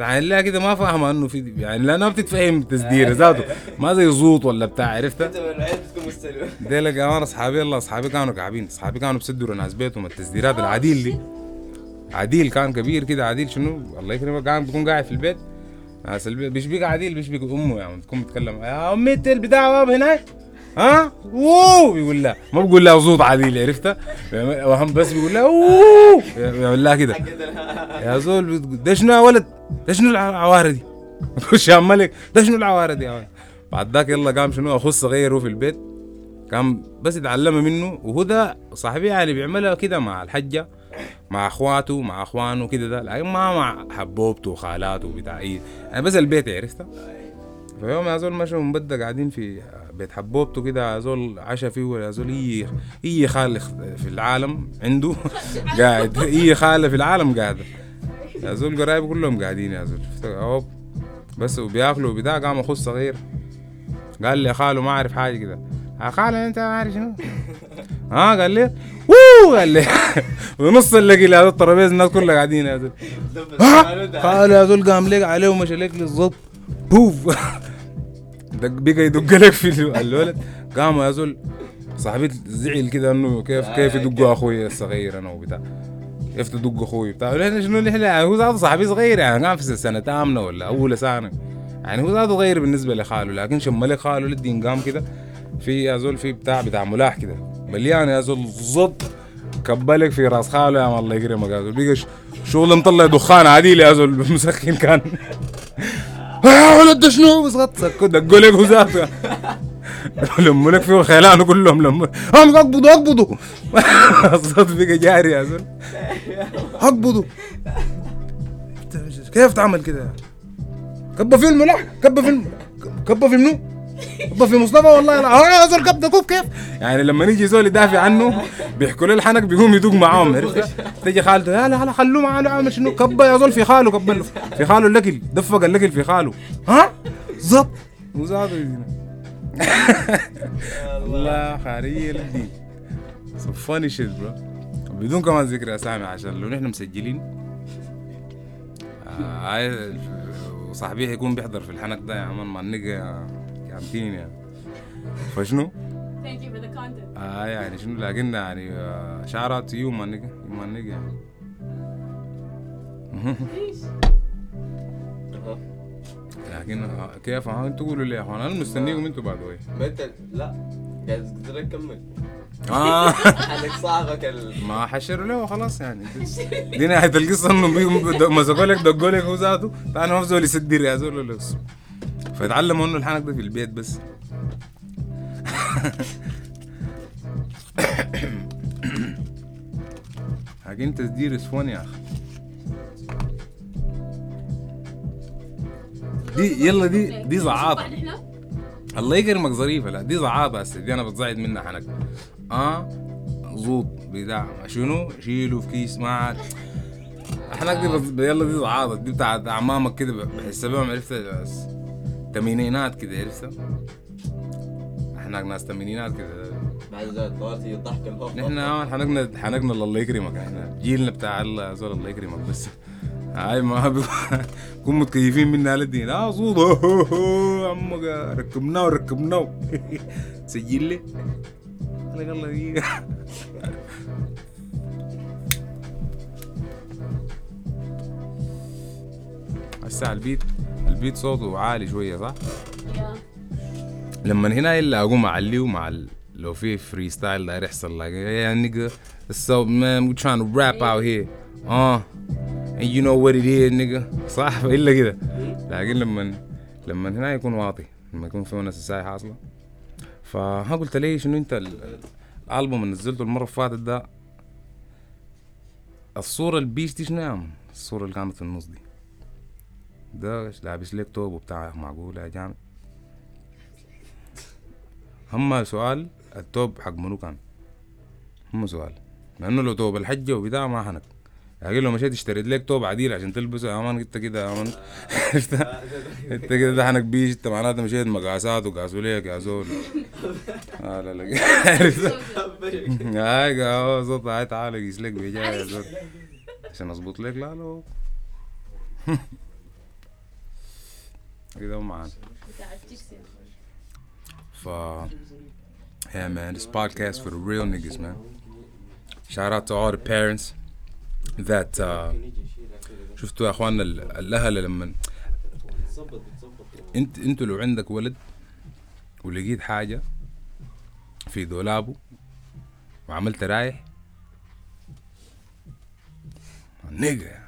يعني لا كده ما فاهمة إنه في يعني لانها بتتفهم تسدير ذاته. ما زي زوط ولا بتاع عرفتها؟ بتكون دي لك أنا اصحابي الله اصحابي كانوا كعبين اصحابي كانوا بيسدروا ناس بيتهم التسديرات العديل دي. عديل كان كبير كده عديل شنو؟ الله يكرمك كان بيكون قاعد في البيت. ناس البيت بيشبيك عديل بيشبيك أمه يعني تكون بتتكلم يا أمي انت البتاع باب هناك؟ ها؟ اوه بيقول لا. ما بيقول لها صوت عديل عرفتها؟ وهم بس بيقول لها اوه يعمل لها كده. يا زول ده شنو يا ولد؟ ده شنو العوارة دي يا ملك ده شنو العوارة دي بعد ذاك يلا قام شنو اخو صغير هو في البيت كان بس يتعلمها منه وهو ده صاحبي يعني بيعملها كده مع الحجة مع أخواته مع أخوانه كده ده لكن ما مع حبوبته وخالاته وبتاع اي يعني بس البيت عرفتها فيوم يا زول من بدة قاعدين في بيت حبوبته كده يا زول عشا فيه يا زول اي اي خال في العالم عنده؟ قاعد اي خاله في العالم قاعدة يا زول قرايبه كلهم قاعدين يا زول. شفت؟ هوب بس وبياكلوا وبتاع قام أخوه الصغير. قال لي يا خاله ما أعرف حاجة كده. يا خاله أنت عارف شنو؟ ها قال لي ووو! قال لي. ونص اللي هذا الترابيزة الناس كلها قاعدين يا زول. قال يا زول قام لك عليه ومشى لك للظبط بوف. دق بقى يدق لك في الولد. قام يا زول صاحبي زعل كده إنه كيف كيف يدقوا أخوي الصغير أنا وبتاع. كيف تدق أخوي بتاع. شنو اللي يعني هو ذاته صاحبي صغير يعني كان في سنة ثامنه ولا أولى ثانوي. يعني هو ذاته صغير بالنسبة لخاله لكن شم لك خاله للدين قام كده في يا زول في بتاع بتاع ملاح كده. مليان يا زول زط كبلك في رأس خاله يا الله يكرمك يا زول شغل مطلع دخان عديل يا زول مسخن كان. يا ولد شنو؟ بس سكت دقوا لك هو ذاته. لموا لك فيه خيلانه كلهم لموا هم اقبضوا اقبضوا. الصوت بقى جاري يا زول. اقبضوا. كيف تعمل كده؟ كبه في الملح كبه في. كبه في منو؟ كبه في مصطفى والله لا آه يا زول كبه كوف كيف؟ يعني لما يجي زول يدافع عنه بيحكوا له الحنك بيقوم يدوق معاهم عرفت؟ تيجي خالته يا لا لا خلوه معاه عامل شنو؟ كبه يا زول في خاله كبه في خاله الاكل دفق الاكل في خاله. ها؟ زط وزاد الله خارية للدين صفاني شد برو بدون كمان ذكر اسامي عشان لو نحن مسجلين آه هاي صاحبي هيكون بيحضر في الحنك ده يا عمان ما النقا يعمتيني يعني. فشنو؟ Thank you for the content. آه يعني شنو؟ لكن يعني شعرات يوم ما النقا يوم ما النقا يعني لكن كيف؟ ها أنتوا قولوا لي يا أخوان أنا مستنيكم أنتوا بعد ما انت لا قاعد تكمل. آه. حالك صاحبك ال ما حشروا له خلاص يعني. دي نهاية القصة. انهم بيقوموا مسكوا لك دقوا لك هو ذاته. فانا ما في زول يسدر يا زول ولا. فيتعلموا إنه الحنك ده في البيت بس. لكن تسدير اسفون يا أخي. دي يلا دي دي إحنا. الله يكرمك ظريفة لا دي زعاطة هسه دي أنا بتصعد منها حنك. آه؟ زوط بتاع شنو؟ شيله في كيس ما عاد حنك دي بس يلا دي زعاطة دي بتاعت أعمامك كده بحس بهم عرفت بس تمانينات كده عرفت إحنا ناس تمانينات كده. بعد ذلك طلعت الضحك الهوب نحن آه، حنقنا حنقنا الله يكرمك إحنا جيلنا بتاع الله زول الله يكرمك بس. هاي ما بكون متكيفين منا للدين آه صوت عمك ركبناه ركبناه سجل لي. قال لك الله دقيقة هسه البيت البيت صوته عالي شوية صح؟ لما هنا إلا أقوم أعليه مع ال... لو في فري ستايل داير يحصل like yeah nigga so man we trying to rap out here. آه. You know what it is nigga. صح إلا كده. لكن لما لما هنا يكون واطي لما يكون في ونس الساي حاصله فها قلت لي شنو أنت ال- الألبوم اللي نزلته المرة اللي فاتت ده الصورة البيش دي شنو؟ الصورة اللي كانت في النص دي. ده لابس لك توب وبتاع معقول يا جامد هم سؤال التوب حق منو كان؟ هم سؤال. لأنه لو توب الحجة وبتاع ما حنك. لكن لو مشيت اشتريت لك توب عديل عشان تلبسه. يا man انت كده يا man؟ انت كده ده حنك بيش. انت معناته مشيت مقاسات وقاسوا ليك يا زول آه لا لا؟ هاي آه صوت. هاي تعال قيس لك بيجا يا زول عشان اظبط لك. لا لا. كده معانا. ف Yeah man, this podcast for the real niggas man. Shout out to all the parents. That uh, شفتوا يا أخواننا ال- الأهل لما انت أنتوا لو عندك ولد ولقيت حاجة في دولابه وعملت رايح nigga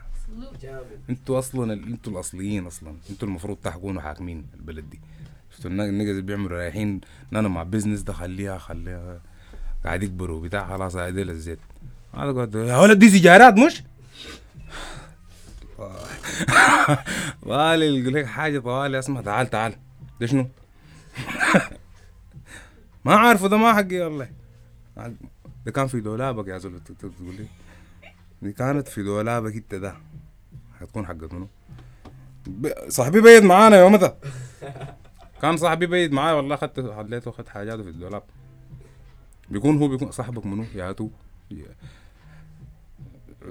أنتوا أصلا أنتوا الأصليين أصلا أنتوا المفروض تكونوا حاكمين البلد دي. شفتوا ال nigga اللي بيعملوا رايحين أنا مع business ده خليها خليها قاعد يكبروا بتاع خلاص هذيل الزيت. هذا يا ولد دي سيجارات مش؟ طوالي يقول لك حاجة طوالي اسمع تعال تعال. ده شنو؟ ما عارفه ده ما حقي والله. ده كان في دولابك يا زول تقول لي؟ دي كانت في دولابك انت ده. هتكون حقت منو؟ صاحبي بيت معانا يومتها كان صاحبي بيت معايا والله اخدت خليته اخدت حاجاته في الدولاب. بيكون هو بيكون صاحبك منو؟ يا تو.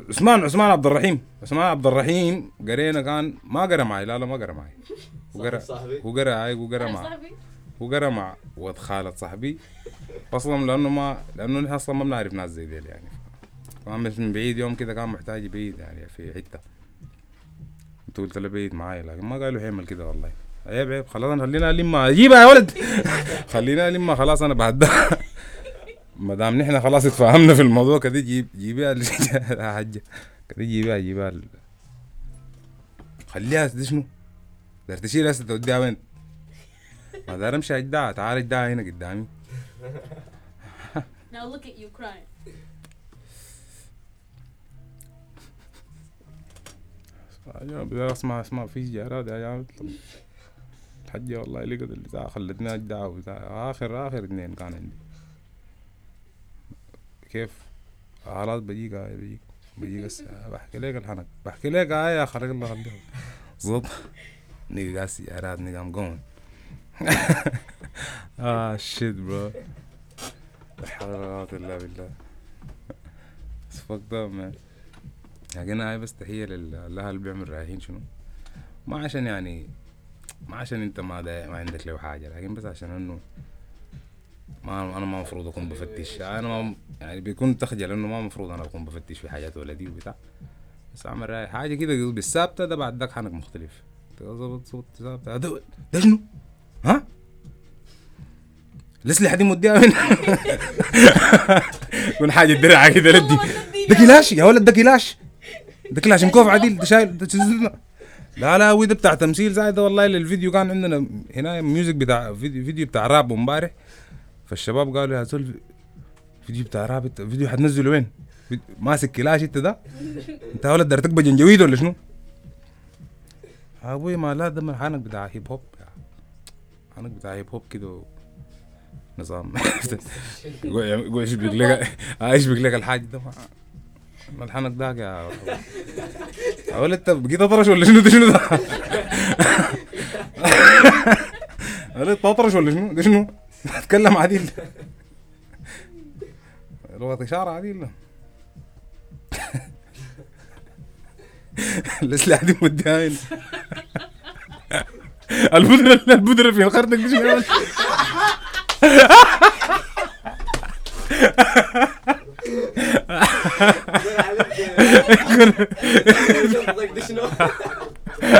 عثمان عثمان عبد الرحيم. عثمان عبد الرحيم قرينا كان ما قرأ معي لا لا ما قرأ معي. وقرأ صاحبي. هو قرا هاي وقرأ مع صاحبي؟ هو قرا مع ولد خالد صاحبي. أصلا لأنه ما لأنه نحن أصلا ما بنعرف ناس زي ديل يعني. كان من بعيد يوم كده كان محتاج بعيد يعني في حتة. قلت قلت له بعيد معاي لكن ما قالوا حيمل كده والله. عيب عيب. خلاص خلينا الم جيبها يا ولد. خلينا الم خلاص أنا بعد ما دام نحن خلاص اتفاهمنا في الموضوع كده جيب جيبها يا حجه كده جيبها جيبها ال- خليها دي شنو؟ دار تشيل هسه توديها وين؟ ما دار امشي اجدعها تعال اجدعها هنا قدامي. Now look at you crying. يا اسمع اسمع في سجارات يا الحجة والله لقت البتاع خلتني اجدع اخر آخر اثنين كان عندي. كيف؟ خلاص بجيك هاي بجيك بجيك بحكي لك الحنك بحكي لك هاي يا خلق الله خليك زبط نيجا قاعد سيارات نيجا ام جوين آه شيت برو لا حول ولا قوة الا بالله up man. لكن هاي بس تحية لله اللي بيعمل رايحين شنو؟ ما عشان يعني ما عشان أنت ما ما عندك له حاجة لكن بس عشان إنه ما أنا ما المفروض أكون بفتش. أنا ما يعني بيكون تخجل إنه ما المفروض أنا أكون بفتش في حاجات ولدي وبتاع. بس أعمل حاجة كده بالثابتة ده بعد ذاك حنك مختلف. تظبط صوت ثابتة ده ده شنو؟ ها؟ الاسلحة دي مديها وين؟ يكون حاجة درعة كده ردي ده كلاش يا ولد ده كلاش ده كلاشنكوف عديل. ده شايل لا لا وده بتاع تمثيل زي ده والله الفيديو كان عندنا هنا music بتاع فيديو, فيديو بتاع راب امبارح. فالشباب قالوا يا زول فيديو بتاع راب انت فيديو حتنزله وين؟ ماسك كلاش انت ده؟ انت ولد دار تكبر جنجويد ولا شنو؟ أبوي ما لا ده من حنك بتاع هيب هوب حنك بتاع هيب هوب كده نظام يقول يقول يشبك لك آه، يشبك لك الحاج ده ما- الحنك داك يا ولد انت بقيت أطرش ولا شنو ده شنو ده؟ ولد تطرش ولا شنو؟ ده شنو؟ اتكلم عديل لغة إشارة عديل الأسلحة دي مديها هنا. البودرة البودرة في الخردق دي شنو؟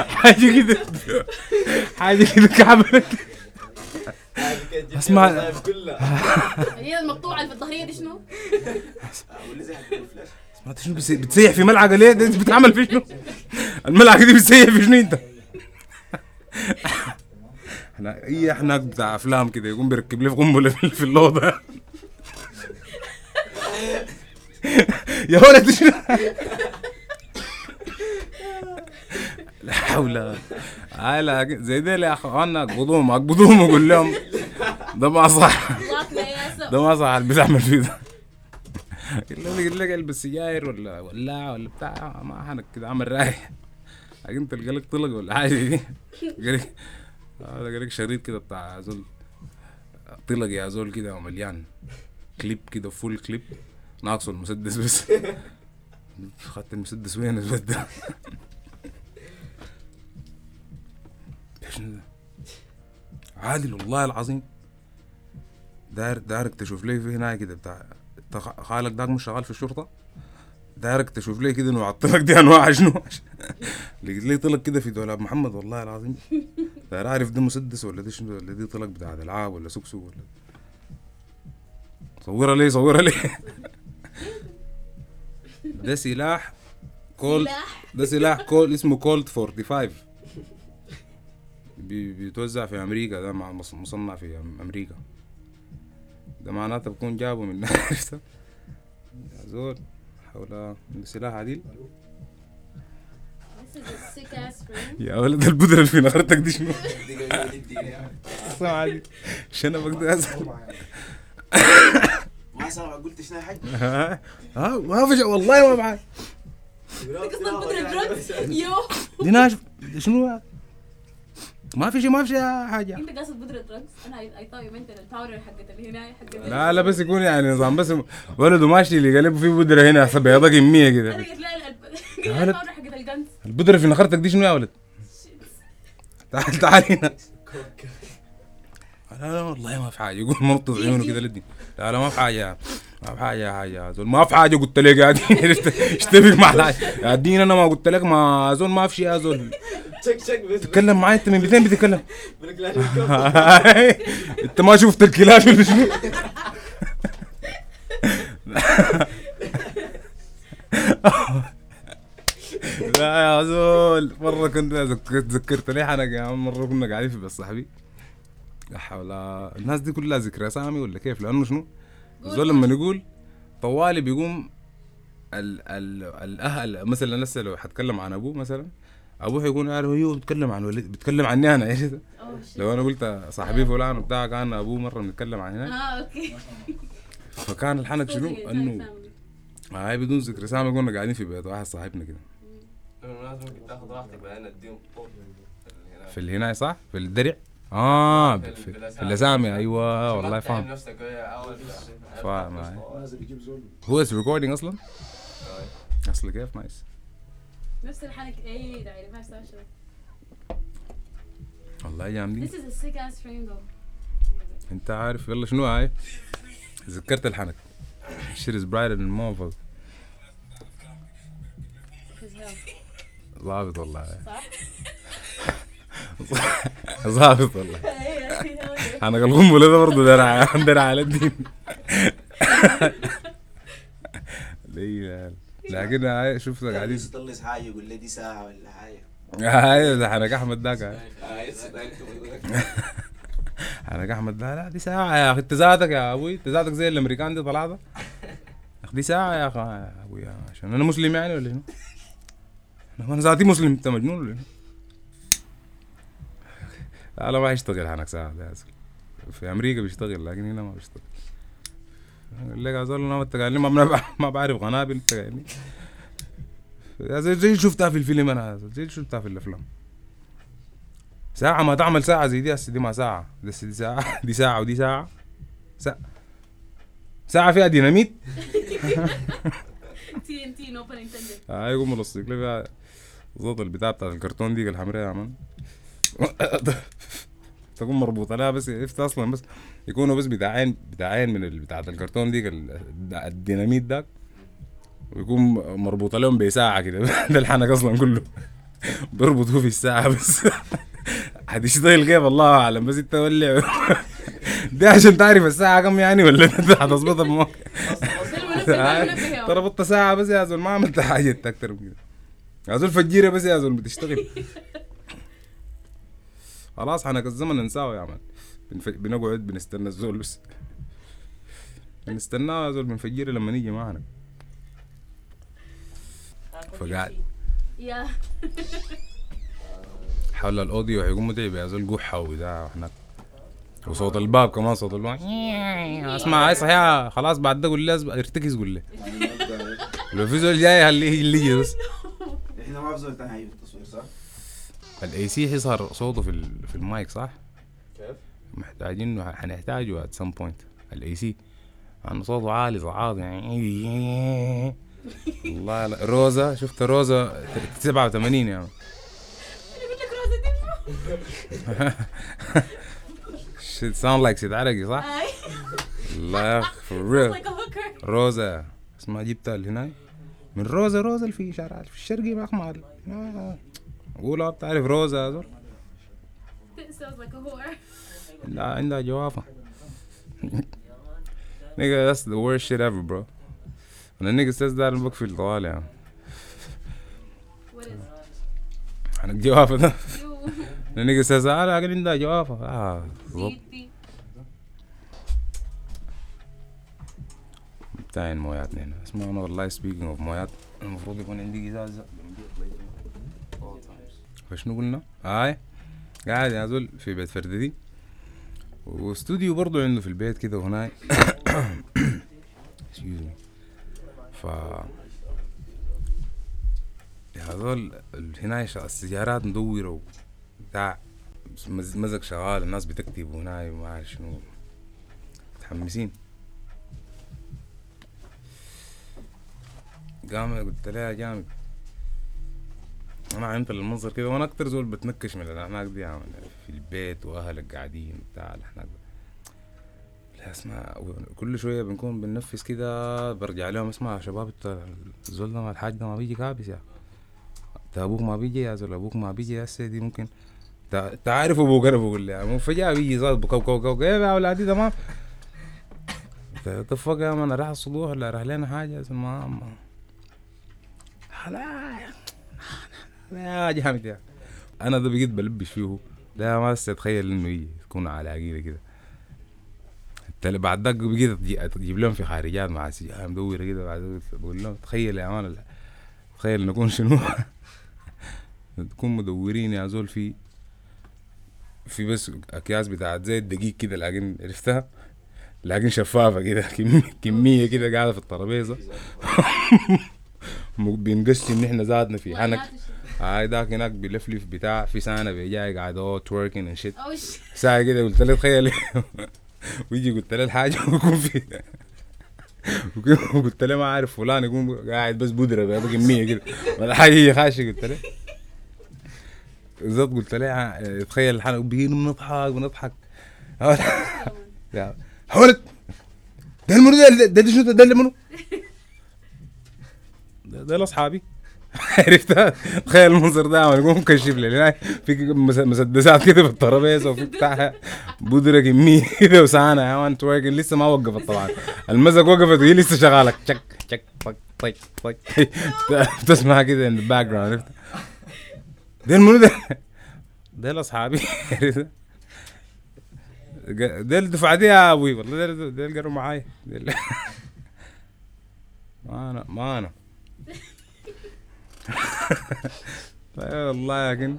حاجة كده حاجة كده كعبلك كلها هي المقطوعة اللي في الظهرية دي شنو؟ سمعت شنو بس- بتسيح في ملعقة ليه؟ ده بتعمل في شنو؟ الملعقة دي بتسيح في شنو انت؟ إحنا اي حناك بتاع أفلام كده يقوم بيركب لي في قنبلة في الاوضة يا ولد شنو؟ لا حول هاي زي ديل يا أخوانا اقبضوهم اقبضوهم وقول لهم ده ما صح. ده ما صح اللي بتعمل فيه ده. يقول لك البس سجاير ولا ولاعة ولا بتاع ما حنك كده عمل رايح لكن أنت القلق طلق ولا حاجة دي. قالك هذا قالك شريط كده بتاع زول. طلق يا زول كده مليان كليب كده full clip. ناقصه المسدس بس. خدت المسدس وين الولد شنو ده؟ عادل والله العظيم. داير دايرك تشوف لي في هناك كده بتاع خالك داك مش شغال في الشرطة؟ دايرك تشوف لي كده انه عطلك دي انواع شنو؟ لقيت لي طلق كده في دولاب. محمد والله العظيم. داير اعرف ده مسدس ولا دي شنو؟ ولا دي طلق بتاع العاب ولا سكسو ولا صورها لي صورها لي. ده سلاح سلاح. ده سلاح كول اسمه كولد 45 بي بيتوزع في أمريكا ده مصنع في أمريكا. ده معناته بكون جابه من عرفت يا زول حول سلاح عديل. يا ولد البودرة اللي في نهرتك دي شنو؟ اسمع عادي شنبك ده أسهل. ما سامع قلت شنو يا حاج؟ ها؟ ما شيء والله ما يو دي ناشف. شنو؟ ما في شيء ما في شيء حاجة. انت قاصد بودرة drugs أنا I thought you meant الباودر حقت اللي هنا حقت لا لا بس يكون يعني نظام بس ولده ماشي اللي قلب فيه بودرة هنا حسب بيضة كمية أنا كده. قلت لا يا قلت ولد. الباودر حقت الجنز البودرة في نخرتك دي شنو يا ولد؟ تعال تعال هنا. لا لا والله ما في حاجة. يقول مرطز عيونه كده لدي لا لا ما في حاجة. ما في حاجة يا زول ما في حاجة قلت لك. قاعد اشتبك مع الحاجة يا دين أنا ما قلت لك ما زول ما في شيء يا زول تشك تشك بس. تكلم معي أنت من بيتين بتتكلم؟ أنت ما شفت الكلاب اللي شنو لا يا زول مرة كنت ذك- تذكرت لي حنك يا عم مرة كنا قاعدين في بس صاحبي. لا حول الناس دي كلها ذكرى سامي ولا كيف؟ لأنه شنو؟ الزول لما نقول طوالي بيقوم ال ال الأهل مثلا لسه لو حتكلم عن أبوه مثلا أبوه حيكون عارف أيوه بيتكلم عن ولد بيتكلم عني أنا. عرفت؟ Shit. لو أنا قلت صاحبي فلان وبتاع كان أبوه مرة بنتكلم عن هناك آه أوكي. فكان الحنك شنو؟ إنه هاي بدون ذكر سامي كنا قاعدين في بيت واحد صاحبنا كده. ممكن تاخذ راحتك بعدين أديهم في الهناي صح؟ في الدرع؟ آه في-. الاسامي أيوه والله فاهم. أول فاهم زول who is recording أصلا؟ أصلا كيف؟ nice. نفس الحنك إيه ده ما يستوعب شوي. والله جامدين This is a sick ass frame though. أنت عارف يلا شنو هاي؟ ذكرت الحنك shit is brighter than motherfucker His hell. ظابط والله. صح؟ ظابط والله حنك القنبلة ده برضه درع درع على الدين ليه لكن شفتك قاعدين يطلص حاجة يقول لي دي ساعه ولا حاجة هاي ده حنك أحمد. آه، يصدق. حنك أحمد ده لا دي ساعة يا أخي أنت ذاتك يا أبوي أنت ذاتك زي الأمريكان دي طلعت دي ساعة يا أخي يا أبوي عشان أنا مسلم يعني ولا شنو؟ أنا ذاتي مسلم أنت مجنون ولا شنو؟ لا ما يشتغل حنك ساعة ده. في أمريكا بيشتغل لكن هنا ما بيشتغل. لك يا زول أنا انت قايل لي ما ما بعرف قنابل يا زي شفتها في الفيلم زول، زي شفتها في الأفلام. ساعة ما تعمل ساعة زي دي هسه دي ما ساعة. دي ساعة. دي ساعة ودي ساعة. ساعة. ساعة فيها ديناميت. TNT no pun intended هاي يقوم ملصق لي فيها البتاع بتاعت الكرتون دي الحمراء يا man تكون مربوطة. لها بس عرفت أصلا بس يكونوا بس بتاعين بتاعين من بتاعت الكرتون ديك ال- الديناميت داك ويكون مربوطة لهم بساعة كده. ده الحنك أصلا كله. بيربطوه في الساعة بس. هتشتغل كيف؟ الله أعلم. بس أنت ولع. دي عشان تعرف الساعة كم يعني ولا انت هتظبطها بموقع ترى بطة ساعة بس يا زول ما عملت حاجة أكتر من كده. يا زول فجيرة بس يا زول بتشتغل. خلاص حنك الزمن ننساه يا مان بنف... بنقعد بنستنى الزول بس. بنستناه يا زول بنفجيره لما نيجي معنا. فقاعد. يا. حول ال audio هيكون متعب يا زول قحة وبتاع. هناك وصوت الباب كمان صوت الباب. اسمع هاي صحيح. خلاص بعد ده قول لي ارتكز قول لي. لو في زول جاي خليه اللي يجي بس. إحنا ما في زول تاني في التصوير صح؟ ال AC حيظهر صوته في ال- في المايك صح؟ كيف؟ محتاجين حنحتاجه at some point. ال AC لأنه صوته عالي صعاد يعني والله لا روزا شفت روزا؟ 87 يعني. لك روزة دي shit sound like سيد عرقي صح؟ لا for real. روزا. اسمها جبتها اللي هناي من روزا روزا اللي في شارع في الشرقي ما مال آه. قولها بتعرف روزا هذول it sounds like a whore. لا عندها جوافة. Nigga that's the worst shit ever bro. When a nigga says that أنا بكفي طوال يعني what is عن الجوافة ده. You. When a nigga says آه لا عندها جوافة. آه بالضبط. see see بتاعين موياتنا هنا. اسمع أنا والله speaking of مويات. المفروض يكون عندي إزازة. فشنو قلنا؟ هاي قاعد يا زول في بيت فردتي واستوديو برضو عنده في البيت كده me. ف ال- هنا السيارات مدورة وبتاع. مز- مزق شغال. الناس بتكتب وهناي وما عارف شنو. متحمسين. قام قلت لها جامد. أنا عمت المنظر كده وأنا أكتر زول بتنكش من الاعناق دي يعني في البيت وأهلك قاعدين بتاع الاعناق ده. لا اسمع كل شوية بنكون بننفس كده برجع لهم أسمع يا شباب انت الزول ده الحاج ده ما بيجي كابس يا. انت أبوك ما بيجي يا زول أبوك ما بيجي يا سيدي ممكن. أنت عارف أبوك أنا بقول لي مو فجاه بيجي زاد بكو كو كو إيه يا أولادي تمام تفق يا مان راح الصبح ولا راح لنا حاجة؟ ما ما لا لا جامد يا. أنا ده بقيت بلبش فيه. لا ما استتخيل إنه يجي تكون على عقيدة كده. بعد ذاك بقيت أجيب لهم في خارجات مع سيارة مدورة كده بعد بقول لهم تخيل يا مان تخيل نكون شنو؟ تكون مدورين يا زول في في بس أكياس بتاعت زيت دقيق كده لكن عرفتها؟ لكن شفافة كده كمية كمية كده قاعدة في الترابيزة. بنقسم نحن ذاتنا في حنك. هاي ذاك هناك بيلفلف بتاع في سنة بيجاي قاعد هو توركين اند شيت ساعة كده قلت له تخيل. ويجي قلت له الحاجة ويكون في. قلت له ما عارف فلان يكون قاعد بس بودرة بقى كمية كده. ولا حاجة هي خاشة قلت له. بالظبط قلت له ع- تخيل الحلقة بقينا بنضحك بنضحك. حولت ده المنو ده ده ده شنو؟ ده اللي منو؟ ده ده لأصحابي. عرفتها؟ تخيل المنظر ده عم يقوم مكشف لي. في مس- مسدسات كده في الترابيزة وفي بتاع بودرة كمية كده وسانه يا مان تورك لسه ما وقفت طبعا. المزق وقفت وهي لسه شغالة. تشك تشك طق بتسمع كده ان ال background عرفت؟ ده منو ده؟ ده لاصحابي ده الدفعه دي يا أبوي والله. اللي قالوا معايا ما أنا ما أنا. والله لكن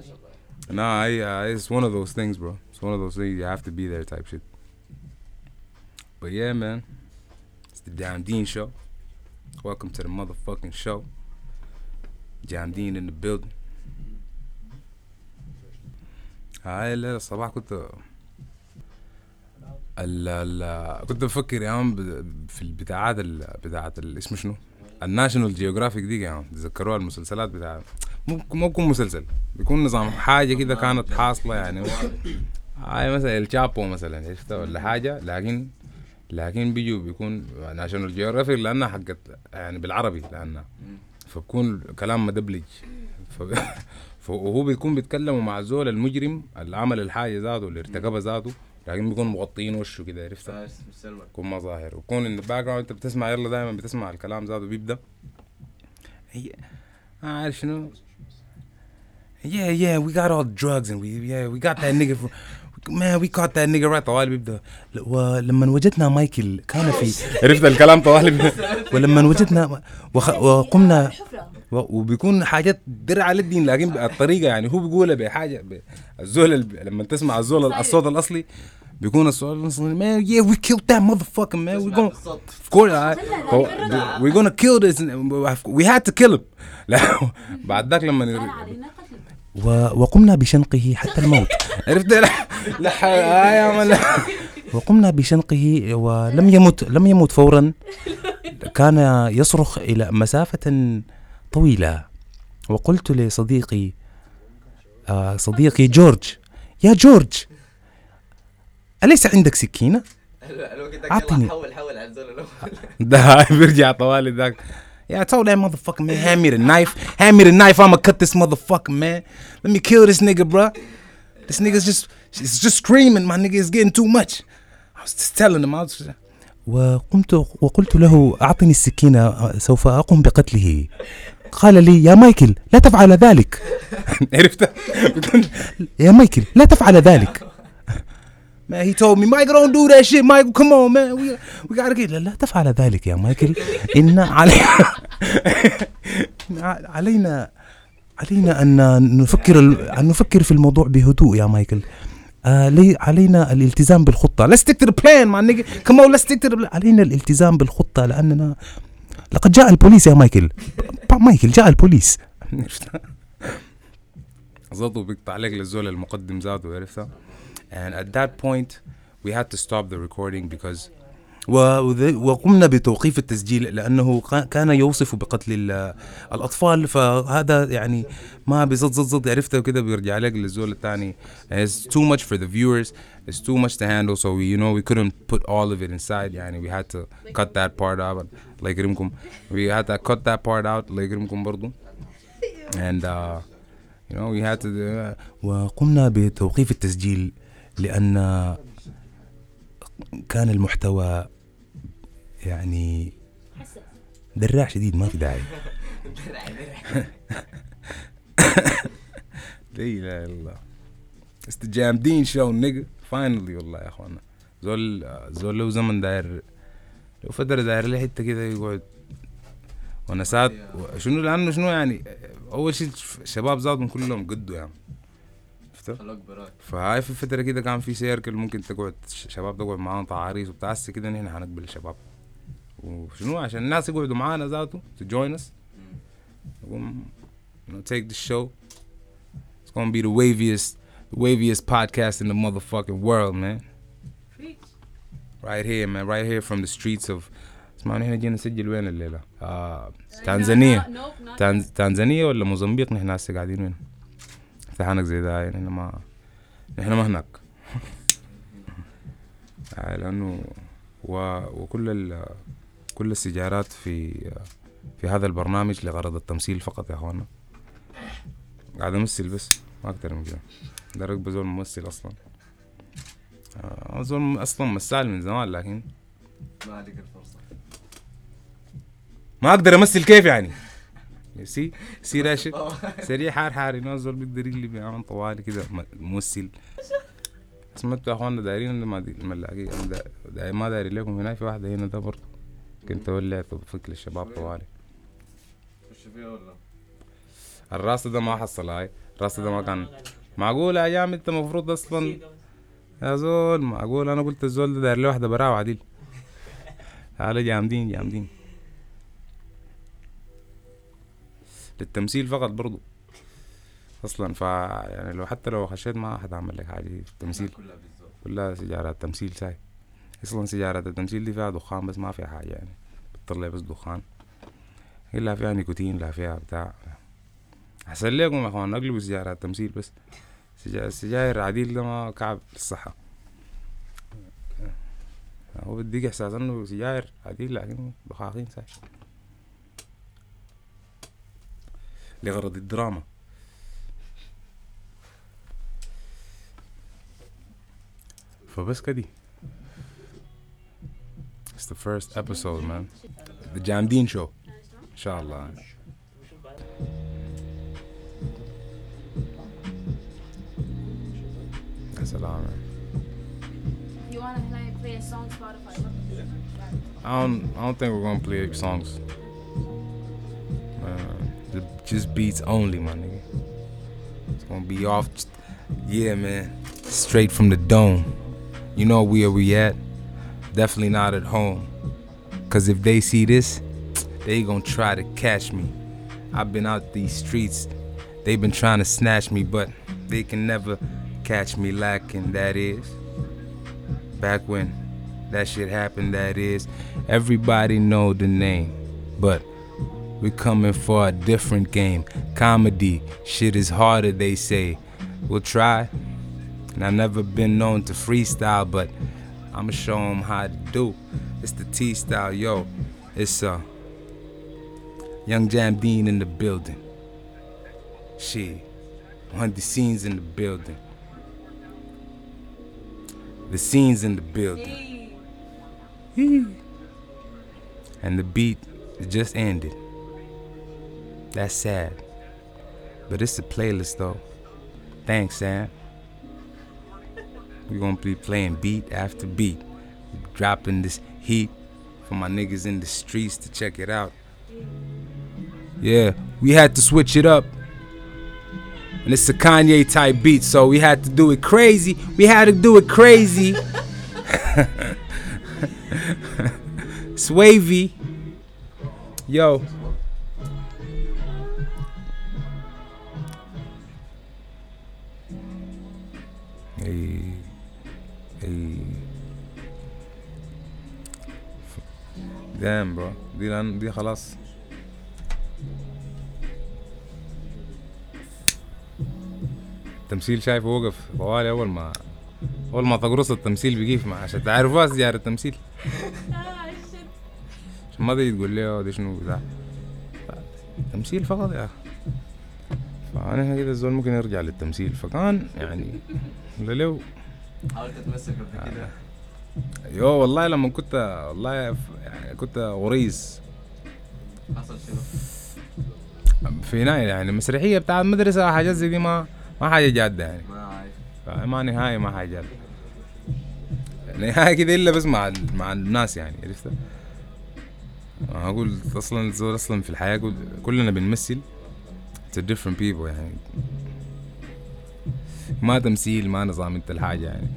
no I, uh, it's one of those things bro it's one of those things you have to be there type shit but yeah man it's the Jam Dean show welcome to the motherfucking show Jam Dean in the building هاي الليلة الصباح كنت ال ال كنت بفكر يا ب- في البتاعات ال- بتاعت اسمه شنو؟ ال National Geographic دي man تذكروها المسلسلات بتاع ممكن ما بيكون مسلسل بيكون نظام حاجة كده كانت حاصلة يعني. هاي مثلا الشابو مثلا عرفتها ولا حاجة؟ لكن لكن بيجوا بيكون ناشونال جيوغرافيك لأنها حقت يعني بالعربي لأنها. فبكون كلام مدبلج. وهو بيكون بيتكلموا مع الزول المجرم اللي عمل الحاجة ذاته اللي ارتكبها ذاته. لكن بيكون مغطين وشه كده عرفتها سلمى يكون ما ظاهر. ويكون in background انت بتسمع يلا دائما بتسمع الكلام ذاته بيبدأ. هي ما عارف شنو. Yeah yeah we got all drugs and we yeah we got that nigga from, man we caught that nigga right. طوالي بيبدأ. ولما وجدنا مايكل كان في عرفت الكلام طوالي. ولما وجدنا وخ... وقمنا وبيكون حاجات درع على الدين لكن بالطريقة يعني هو بيقولها بحاجه الزول ال- لما تسمع الزول الصوت الأصلي بيكون الصوت الأصلي man yeah we killed that motherfucker man. We gonna of course I, we're gonna kill this we had to kill him. لا بعد ذاك لما و... وقمنا بشنقه حتى الموت. عرفت؟ لا لا آه يا من وقمنا بشنقه ولم يمت لم يمت فورا. كان يصرخ إلى مسافة طويلة وقلت لصديقي آه صديقي جورج يا جورج أليس عندك سكينة؟ أعطني. حول حول على الزول الأول ده بيرجع طوالي ذاك Yeah, I told that motherfucker man, hand me the knife. Hand me the knife. I'ma cut this motherfucker, man. Let me kill this nigga, bruh. This nigga's just, it's just screaming. My nigga is getting too much. I was just telling him. I was وقمت وقلت له أعطني السكينة سوف أقوم بقتله قال لي يا مايكل لا تفعل ذلك عرفت؟ يا مايكل لا تفعل ذلك man, he told me, Michael, don't do that shit, Michael. Come on, man. We, we gotta get. لا, تفعل ذلك يا مايكل إن علينا علينا علينا أن نفكر أن نفكر في الموضوع بهدوء يا مايكل آه لي علينا الالتزام بالخطة Let's stick to the plan, my nigga. Come on, let's stick to the plan. علينا الالتزام بالخطة لأننا لقد جاء البوليس يا مايكل. مايكل جاء البوليس. ظبطوا بيقطع عليك للزول المقدم ذاته عرفتها and at that point we had to stop the recording because وقمنا بتوقيف التسجيل لأنه قا- كان يوصف بقتل ال- الأطفال فهذا يعني ما بزط زط زط عرفتها وكده بيرجع عليك للزول الثاني it's too much for the viewers it's too much to handle so we you know we couldn't put all of it inside يعني we had to cut that part out الله يكرمكم we had to cut that part out الله يكرمكم برضو and uh, you know we had to do, وقمنا بتوقيف التسجيل لأن كان المحتوى يعني دراع شديد ما في داعي. لا إله إلا الله. It's the جامدين شو nigga finally والله يا أخوانا. زول زول له زمن داير لو فترة داير له حتة كده يقعد. ونسات شنو؟ لأنه شنو يعني؟ أول شيء الشباب ذاتهم كلهم قدوا يعني عرفت؟ خلوك براك فهاي في فترة كده كان في سيركل ممكن تقعد شباب تقعد معاهم تعاريس وبتاع هسه كده نحن حنقبل الشباب. وشنو؟ عشان الناس يقعدوا معانا ذاته to join us. نقوم take the show. It's gonna be the waviest the waviest podcast in the motherfucking world man. Right here man. Right here from the streets of اسمعوا نحن جينا نسجل وين الليلة؟ آه تنزانيا تانز... تنزانيا ولا موزمبيق؟ نحن هسه قاعدين وين؟ امتحانك زي ده نحن ما نحن ما هناك. آه، لأنه و... وكل ال... كل السجارات في في هذا البرنامج لغرض التمثيل فقط يا اخوانا قاعد أمثل بس ما أكتر من كده. ده رقبة زول ممثل أصلا. آه زول أصلا مثال من زمان لكن ما عليك الفرصة. ما أقدر أمثل كيف يعني؟ سي سي راشد. سريع حار حار هنا الزول بيقدر يقلب يا مان طوالي كده ممثل. سمعت يا أخوانا دايرين ما الملاقي دا- ما داير لكم هنا في واحدة هنا ده برضه. كنت ولعت بفك للشباب طوالي. خش فيها ولا؟ الراس ده ما حصل هاي. الراس ده ما كان معقول يا جام انت المفروض أصلا يا زول معقول. أنا قلت الزول ده داير له واحدة براوة عديل. هذا جامدين جامدين. للتمثيل فقط برضو. أصلا ف يعني لو حتى لو خشيت ما حد عمل لك حاجة في التمثيل كلها سيجارات تمثيل ساي. أصلا سيجارات التمثيل دي فيها دخان بس ما فيها حاجة يعني. بتطلع بس دخان. الا فيها نيكوتين لا فيها بتاع. أحسن لكم يا اخوان اقلبوا سيجارات تمثيل بس. سجا- سجاير عديل ده ما كعب للصحة. هو بديك إحساس إنه سجاير عديل لكن دخاخين ساي. لغرض الدراما فبس كدي It's the first episode man The جامدين show ان شاء الله يا سلام You wanna play, play a song Spotify? I don't I don't think we're gonna play songs. Uh, just beats only, my nigga. It's gonna be off. Yeah, man. Straight from the dome. You know where we at? Definitely not at home. Cause if they see this, they gonna try to catch me. I've been out these streets. They've been trying to snatch me, but they can never catch me lacking. That is back when that shit happened that is everybody know the name but we coming for a different game comedy shit is harder they say we'll try. And I've never been known to freestyle, but I'ma show them how to do. It's the T style, yo. It's uh, Young Jam Dean in the building. One of the scenes in the building. The scenes in the building. And the beat just ended. That's sad. But it's a playlist though. Thanks, Sam. We're gonna be playing beat after beat. Dropping this heat for my niggas in the streets to check it out. Yeah, we had to switch it up. And it's a Kanye type beat, so we had to do it crazy. We had to do it crazy. Swavy. Yo. Hey. Hey. دام برو دي لأن دي خلاص. التمثيل شايفه وقف. طوالي أول ما أول ما تقرص التمثيل بيقيف مع عشان تعرفوا سجار التمثيل. عشان ما تيجي تقول لي "أوه، دي شنو بتاع. تمثيل فقط يا أخي. فأنا كده الزول ممكن يرجع للتمثيل. فكان يعني لو حاول تتمسك قبل كده. يو والله لما كنت والله يعني كنت غريز. حصل شنو؟ في هنا يعني مسرحية بتاع المدرسة حاجات زي دي ما ما حاجة جادة يعني. ما عارف. ما نهاية ما حاجة جادة. نهاية كده إلا بس مع مع الناس يعني عرفت؟ أقول أصلا الزول أصلا في الحياة كلنا بنمثل. To different people يعني. ما تمثيل ما نظام أنت الحاجة يعني.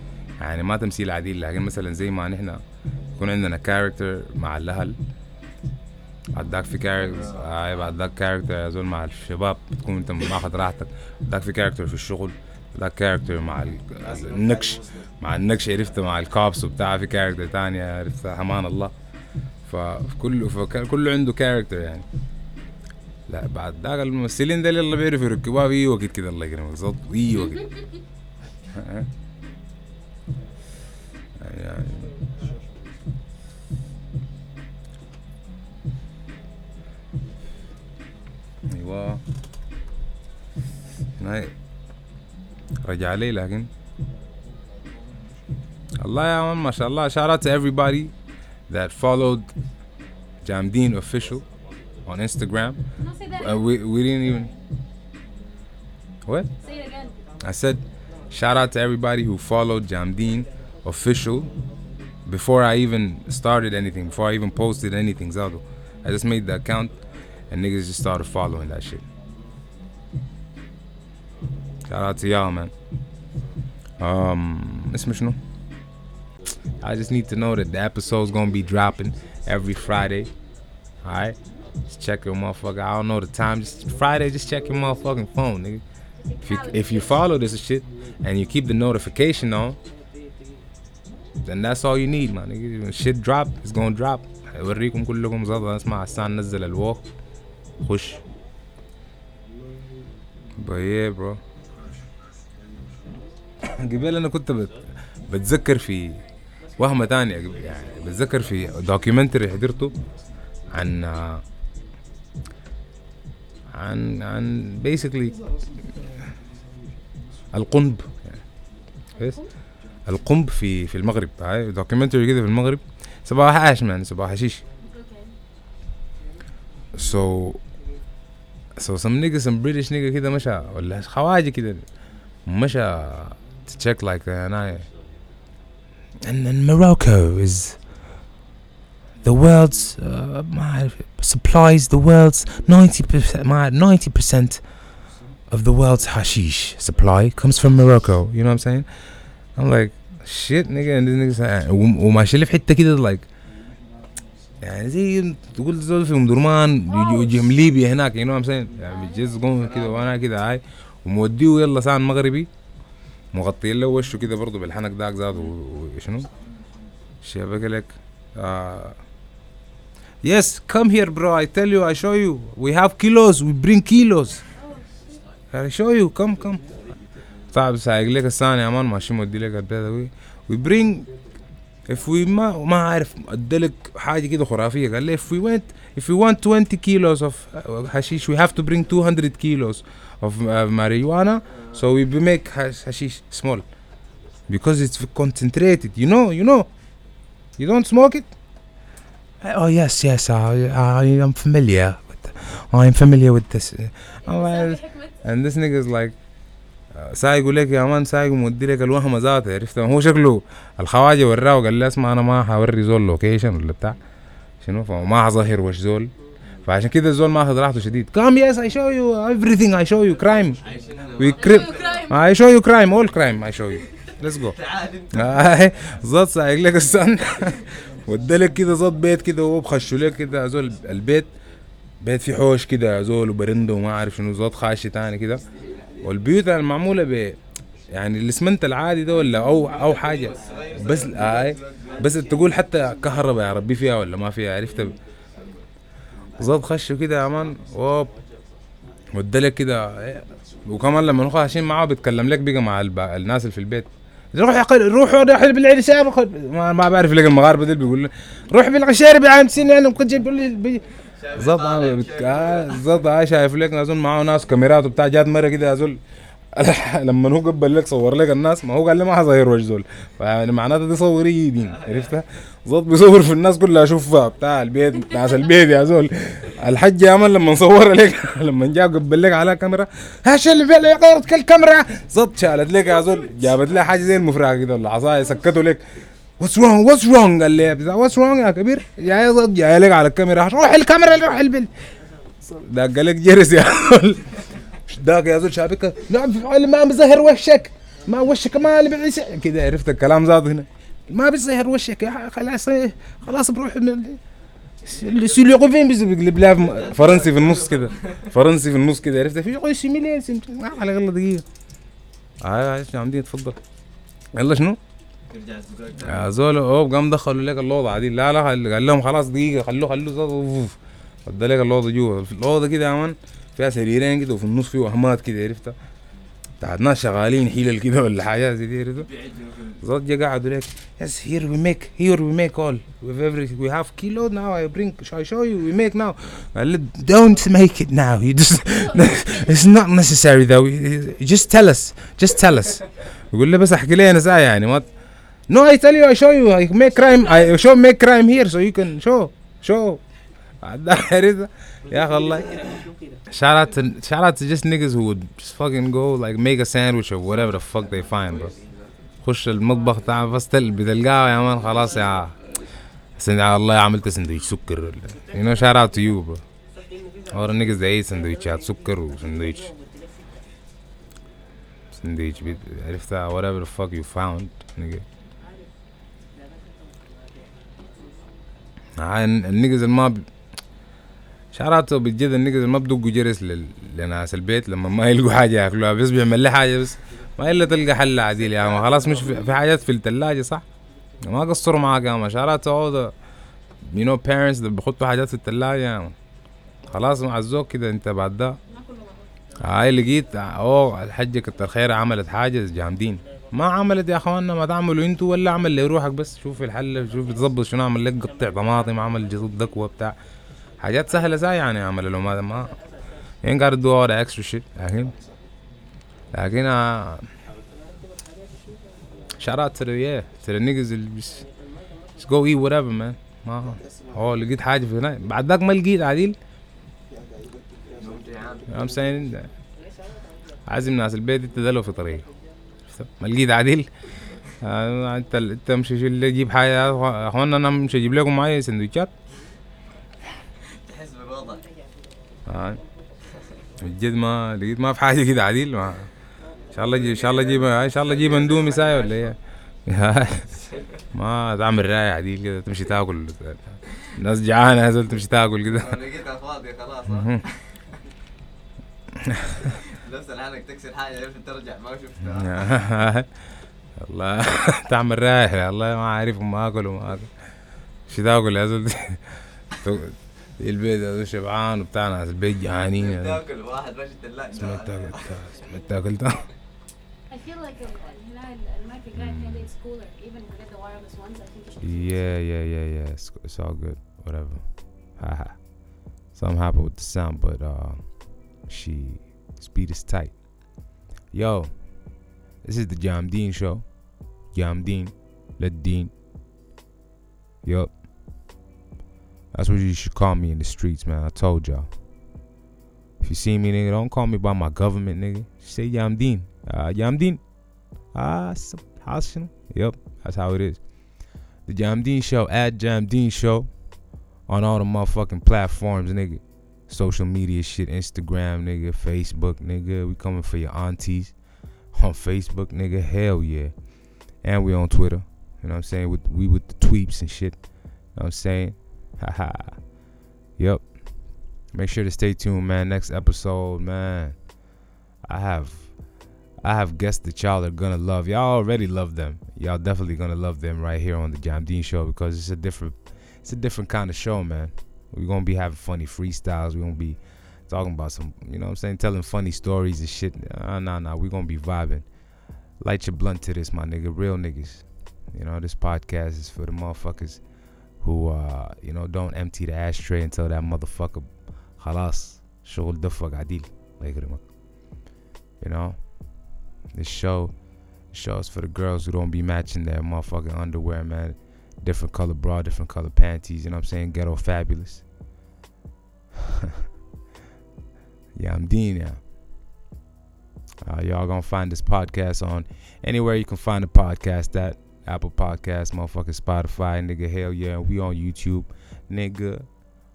يعني ما تمثيل عديل لكن مثلا زي ما نحن يكون عندنا character مع الأهل بعد ذاك في character آه بعد ذاك character زول مع الشباب بتكون أنت ماخذ راحتك. ذاك في character في الشغل ذاك character مع ال- النكش مع النكش عرفت مع الكابس وبتاع في character تانية عرفت أمان الله. فكله فكله عنده character يعني. لا بعد ذاك الممثلين ده يلا بيعرفوا يركبوها في وقت كده الله يكرمك. صوت اي وقت. يعني أيوه. هاي. رجع لي لكن. الله يا مان ما شاء الله. Shout out to everybody that followed Jamdeen official. on Instagram. Say that. Uh, we we didn't even. What? Say it again. I said, shout out to everybody who followed Jamdeen official before I even started anything, before I even posted anything, Zaldo. I just made the account and niggas just started following that shit. Shout out to y'all, man. Um, Miss Missional. I just need to know that the episode's gonna be dropping every Friday. Alright? Just check your motherfucker. I don't know the time. Just Friday, just check your motherfucking phone, nigga. If you if you follow this shit and you keep the notification on, then that's all you need, man. Nigga. When shit drop, it's gonna drop. هوريكم كلكم زاد اسمع الساعة نزل الوok خش but yeah bro قبل أنا كنت بت... بتذكر في وهمة تانية يعني بتذكر في دوكيومنتري حضرته عن عن عن basically القنب. يعني كويس؟ القنب في في المغرب. دوكيومنتري كده في المغرب. صباح حاش مان صباح حشيش. So so some nigga some British nigga كده مشى ولا خواجة كده مشى check like أنا And, and Morocco is the world's uh, ما أعرف, supplies the world's 90% ما أعرف, 90% of the world's hashish supply comes from Morocco. you know what I'm saying? I'm like shit nigga and this nigga say- وم- وماشي لي في حتة كده like يعني زي تقول زول في ام درمان يجي- يجي من ليبيا هناك you know what I'm saying? يعني بيجز قوم كده وأنا كده هاي. وموديه يلا سان مغربي. مغطي له وشه كده برضه بالحنك داك زاد و- وشنو شبك لك. آه. Yes, come here, bro. I tell you, I show you. We have kilos. We bring kilos. I show you. Come, come. بتاع سايق لك الثاني يا مان ماشي مودي لك البيت أبوي we bring if we ما ما عارف ادلك حاجه كده خرافيه قال لي if we went if we want 20 kilos of uh, hashish we have to bring 200 kilos of uh, marijuana so we make hash- hashish small because it's concentrated you know you know you don't smoke it Oh yes, yes, I, I am familiar. With I am familiar with this. Well, حكمة and this nigga is like uh, سايق يقول لك يا man سايق مودي لك الوهم ذاته عرفت؟ هو شكله الخواجة وراه وقال لي اسمع أنا ما حوري زول location ولا بتاع. شنو؟ فما حظهر وش زول. فعشان كده الزول ماخذ راحته شديد. Come yes I show you everything. I show you crime. عايشين هنا we ما- crip crime. I show you crime. All crime I show you. Let's go. تعال. انت زاد سايق لك السن. ودلك كده زاد بيت كده وهو بخشوا لك كده زول البيت بيت فيه حوش كده زول وبرندة وما عارف شنو زاد خاشي تاني كده. والبيوت المعمولة ب يعني الاسمنت العادي ده ولا أو أو حاجة. بس آي بس تقول حتى كهرباء يا ربي فيها ولا ما فيها عرفت؟ زاد خشوا كده يا مان ووب ودلك كده إيه، وكمان لما نخش معاه بيتكلم لك بقى مع. الناس اللي في البيت. روح يا أخي روح روح بالعشاء خد ما, ما بعرف لقى المغاربه دول بيقول لي روح بالعشاء بعام سنين أنا كنت جايب لي طالع، آه، شايف آه، آه، لك اظن معاه ناس كاميرات وبتاع جات مرة كده اظن لما هو قبل لك صور لك الناس ما هو قال لي ما حظهر وجه زول. فيعني دي صوريه دي عرفتها ظبط بيصور في الناس كلها اشوفها بتاع البيت ناس البيت يا زول. الحج يا من لما صور لك لما جاء قبل لك على كاميرا هاش اللي في غيرت الكاميرا ظبط شالت لك يا زول جابت لها حاجة زي المفرغه كده ولا عصاية سكتوا لك. واتس رونج واتس رونج قال لي واتس رونج يا كبير؟ جاي ظبط جاي لك على الكاميرا روح الكاميرا روح البل ده قال لك جرس يا زول. داك يا زول شابك. نعم ما مزهر وشك. ما وشك ما بعيش كده عرفت الكلام زاد هنا. ما بيزهر وشك. خلاص خلاص بروح من ال- سيليقو فين بيز- بيقلب في- فرنسي في النص كده. فرنسي في النص كده عرفت؟ في سيميلين على غلط دقيقة. هاي عمدين تفضل. يلا شنو؟ يا زول اوه قام دخلوا لك الاوضه عادي. لا لا قال لهم خلاص دقيقة خلوه خلوه. ودى لك الاوضه جوا. الاوضه كده يا مان فيها سريرين كده وفي النص في وهمات كده عرفتها بتاعت ناس شغالين حيلل كده ولا حاجات زي دي عرفتها بالظبط جا قعدوا ليك yes here we make here we make all we have kilo now I bring شاي you we make now قال لي don't make it now it's not necessary though just tell us just tell us يقول لي بس احكي لي أنا ساعة يعني. ما no I tell you I show you I make crime I show make crime here so you can show show عاد حريزه يا أخي والله shout out shout out just niggas who just fucking go like make a sandwich or whatever the fuck they find بس خش المطبخ تاع فاستل بتلقاه يا مان خلاص يا سند على الله عملت سندويش سكر. يو نو شارات يو برو اور نيجز اي سندويتشات سكر وسندويتش سندويتش عرفتها وات ايفر ذا فاك يو فاوند النيجز ما شعراته النيجز اللي ما بدقوا جرس. لناس البيت لما ما يلقوا حاجة ياكلوها بس بيعمل لي حاجة بس. ما إلا تلقى حل عديل يا ما خلاص مش في, حاجات في الثلاجة صح؟ ما قصروا معاك يا ما شعراته the you know parents اللي بيحطوا حاجات في الثلاجة يا ما خلاص مع الذوق كده انت بعد ده. هاي لقيت أوه الحجة كتر خيرها عملت حاجة جامدين. ما عملت يا أخوانا ما تعملوا أنتوا ولا اعمل لروحك بس. شوف الحل شوف تظبط شنو اعمل لك قطع طماطم اعمل جزء دكوه بتاع. حاجات سهلة زي يعني أعمل لهم هذا ما ain't gotta do all the لكن لكن آه، shout out to the yeah to the niggas eat whatever man. ما هو لقيت حاجة في هناك بعد ذاك ما لقيت عديل I'm saying عازم ناس البيت انت في طريق ما لقيت عديل آه، انت انت مش جيب حاجة. يا أنا مش أجيب لكم معايا سندوتشات. بجد ما لقيت ما في حاجة كده عديل ما إن شاء الله جي- إن شاء الله أجيب إن شاء الله أجيب اندومي ساي ولا إيه؟ ما تعمل راي عديل كده تمشي تاكل. الناس جعانة يا زول تمشي تاكل كده. لقيتها فاضية خلاص؟ نفس الحالك تكسر حاجة يمكن ترجع ما شفتها والله تعمل رايح يا الله ما عارف ما اكل وما اكل شو تاكل يا زول. البيت يا زول شبعان وبتاع ناس البيت جعانين يا زول. تاكل واحد ماشي الثلاجة سمعت تاكل سمعت تاكل I feel like ال- هنا ال- المايك الجاي هنا it's cooler even if we get the wireless ones I think you should Yeah, yeah, yeah, yeah. It's, it's all good. Whatever. Haha. Something happened with the sound, but uh, she speed is tight. Yo, this is the Jam Dean show. Jam Dean, let Dean. Yup. That's what you should call me in the streets, man. I told y'all. If you see me, nigga, don't call me by my government, nigga. Say Yam Dean. Uh, Yam Dean. Ah, house, Yep, that's how it is. The Jam Dean Show, at Jam Dean Show, on all the motherfucking platforms, nigga. Social media shit, Instagram, nigga, Facebook, nigga. We coming for your aunties on Facebook, nigga. Hell yeah. And we on Twitter. You know what I'm saying? With we with the tweets and shit. You know what I'm saying? Haha. yep. Make sure to stay tuned, man. Next episode, man. I have I have guests that y'all are gonna love. Y'all already love them. Y'all definitely gonna love them right here on the Jam Dean show because it's a different it's a different kind of show, man. We're gonna be having funny freestyles. We're gonna be talking about some, you know what I'm saying, telling funny stories and shit. Nah, nah, nah. We're gonna be vibing. Light your blunt to this, my nigga. Real niggas. You know, this podcast is for the motherfuckers who uh, you know, don't empty the ashtray until that motherfucker خلاص شغل دفق عديل الله يكرمك. You know? This show show is for the girls who don't be matching their motherfucking underwear, man. Different color bra, different color panties, you know what I'm saying? Ghetto fabulous. yeah, I'm Dean now. Uh, y'all gonna find this podcast on anywhere you can find a podcast at Apple Podcast, motherfucking Spotify, nigga. Hell yeah, we on YouTube, nigga.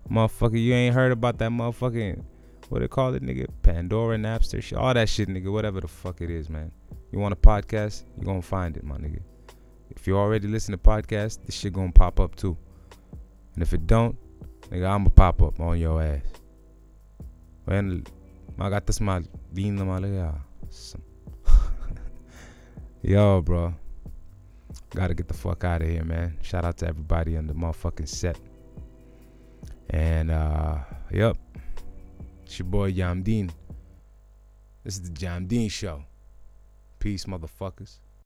Motherfucker, you ain't heard about that motherfucking what they call it, nigga? Pandora, Napster, shit, all that shit, nigga. Whatever the fuck it is, man. You want a podcast? You gonna find it, my nigga. If you already listen to podcasts, this shit gonna pop up too. And if it don't, nigga, I'ma pop up on your ass. Bueno, I got this my linda, my Yo, bro. Gotta get the fuck out of here, man. Shout out to everybody on the motherfucking set. And uh yep. It's your boy Yamdeen. This is the Jamdeen Show. Peace, motherfuckers.